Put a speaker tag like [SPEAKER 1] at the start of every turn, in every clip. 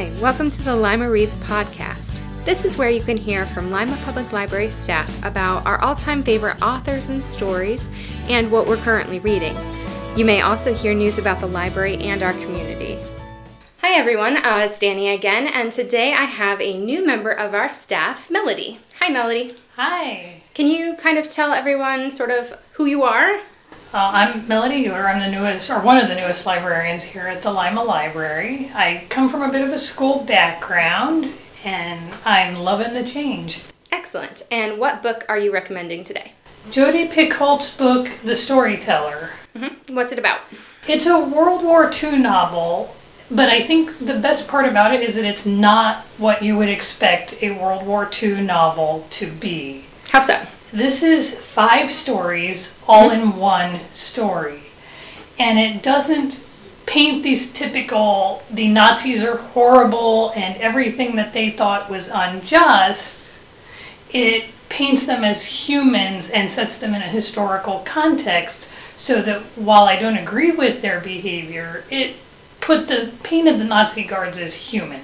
[SPEAKER 1] Hi, welcome to the Lima Reads podcast. This is where you can hear from Lima Public Library staff about our all time favorite authors and stories and what we're currently reading. You may also hear news about the library and our community. Hi everyone, uh, it's Danny again, and today I have a new member of our staff, Melody. Hi, Melody.
[SPEAKER 2] Hi.
[SPEAKER 1] Can you kind of tell everyone sort of who you are?
[SPEAKER 2] Uh, I'm Melody Ewer. I'm the newest, or one of the newest librarians here at the Lima Library. I come from a bit of a school background, and I'm loving the change.
[SPEAKER 1] Excellent. And what book are you recommending today?
[SPEAKER 2] Jodi Picoult's book, The Storyteller.
[SPEAKER 1] Mm-hmm. What's it about?
[SPEAKER 2] It's a World War II novel, but I think the best part about it is that it's not what you would expect a World War II novel to be.
[SPEAKER 1] How so?
[SPEAKER 2] This is five stories all mm-hmm. in one story. And it doesn't paint these typical, the Nazis are horrible and everything that they thought was unjust. It paints them as humans and sets them in a historical context so that while I don't agree with their behavior, it put the painted the Nazi guards as human.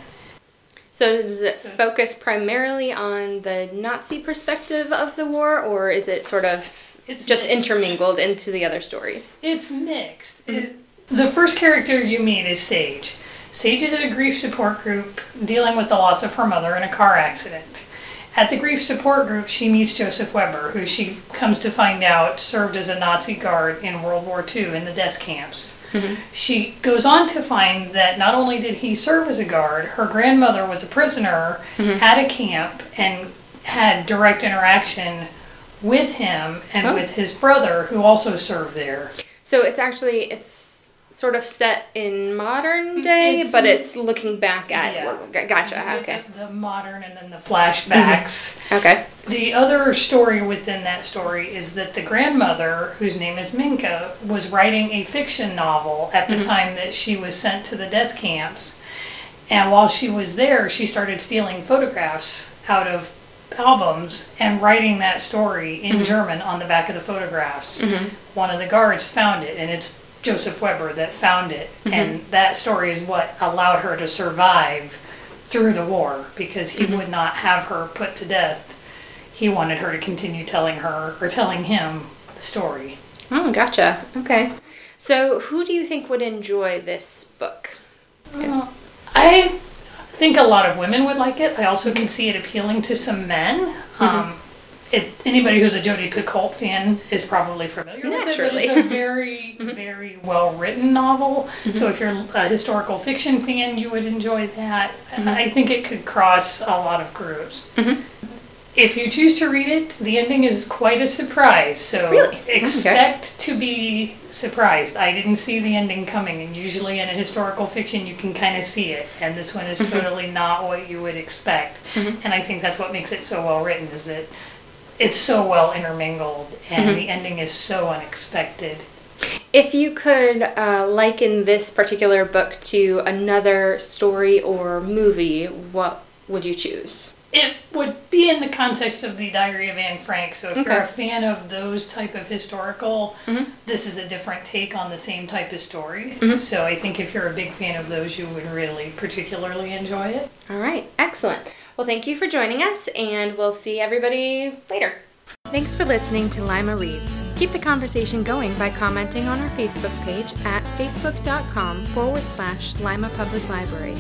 [SPEAKER 1] So does it
[SPEAKER 2] So
[SPEAKER 1] focus primarily on the Nazi perspective of the war, or is it sort of
[SPEAKER 2] It's
[SPEAKER 1] just
[SPEAKER 2] mixed.
[SPEAKER 1] intermingled into the other stories?
[SPEAKER 2] It's mixed. Mm-hmm. It- the first character you meet is Sage. Sage is at a grief support group dealing with the loss of her mother in a car accident. At the grief support group, she meets Joseph Weber, who she comes to find out served as a Nazi guard in World War II in the death camps. Mm-hmm. She goes on to find that not only did he serve as a guard, her grandmother was a prisoner mm-hmm. at a camp and had direct interaction with him and
[SPEAKER 1] Oh.
[SPEAKER 2] with his brother, who also served there.
[SPEAKER 1] So it's actually it's sort of set in modern mm, day,
[SPEAKER 2] It's-
[SPEAKER 1] but it's looking back at
[SPEAKER 2] Yeah.
[SPEAKER 1] Gotcha. Okay.
[SPEAKER 2] The, the modern and then the flashbacks. Mm-hmm.
[SPEAKER 1] Okay.
[SPEAKER 2] The other story within that story is that the grandmother, whose name is Minka, was writing a fiction novel at the mm-hmm. time that she was sent to the death camps. And while she was there, she started stealing photographs out of albums and writing that story in mm-hmm. German on the back of the photographs. One of the guards found it, and it's Joseph Weber that found it. And that story is what allowed her to survive through the war because he would not have her put to death. He wanted her to continue telling her or telling him the story.
[SPEAKER 1] Oh, gotcha. Okay. So who do you think would enjoy this book?
[SPEAKER 2] Uh, I think a lot of women would like it. I also can see it appealing to some men. Um, it, anybody who's a Jodi Picoult fan is probably familiar with it, but it's a very, mm-hmm. very well written novel. So mm-hmm. if you're a historical fiction fan, you would enjoy that. Mm-hmm. I think it could cross a lot of groups. If you choose to read it, the ending is quite a surprise. So
[SPEAKER 1] Really? Okay.
[SPEAKER 2] expect to be surprised. I didn't see the ending coming, and usually in a historical fiction, you can kind of see it. And this one is totally not what you would expect. And I think that's what makes it so well written is that it's so well intermingled, and the ending is so unexpected.
[SPEAKER 1] If you could uh, liken this particular book to another story or movie, what would you choose?
[SPEAKER 2] It would be in the context of the Diary of Anne Frank. So if you're a fan of those type of historical,
[SPEAKER 1] Mhm.
[SPEAKER 2] this is a different take on the same type of story.
[SPEAKER 1] Mhm.
[SPEAKER 2] So I think if you're a big fan of those, you would really particularly enjoy it.
[SPEAKER 1] All right, excellent. Well, thank you for joining us, and we'll see everybody later. Thanks for listening to Lima Reads. Keep the conversation going by commenting on our Facebook page at facebook.com forward slash Lima Public Library.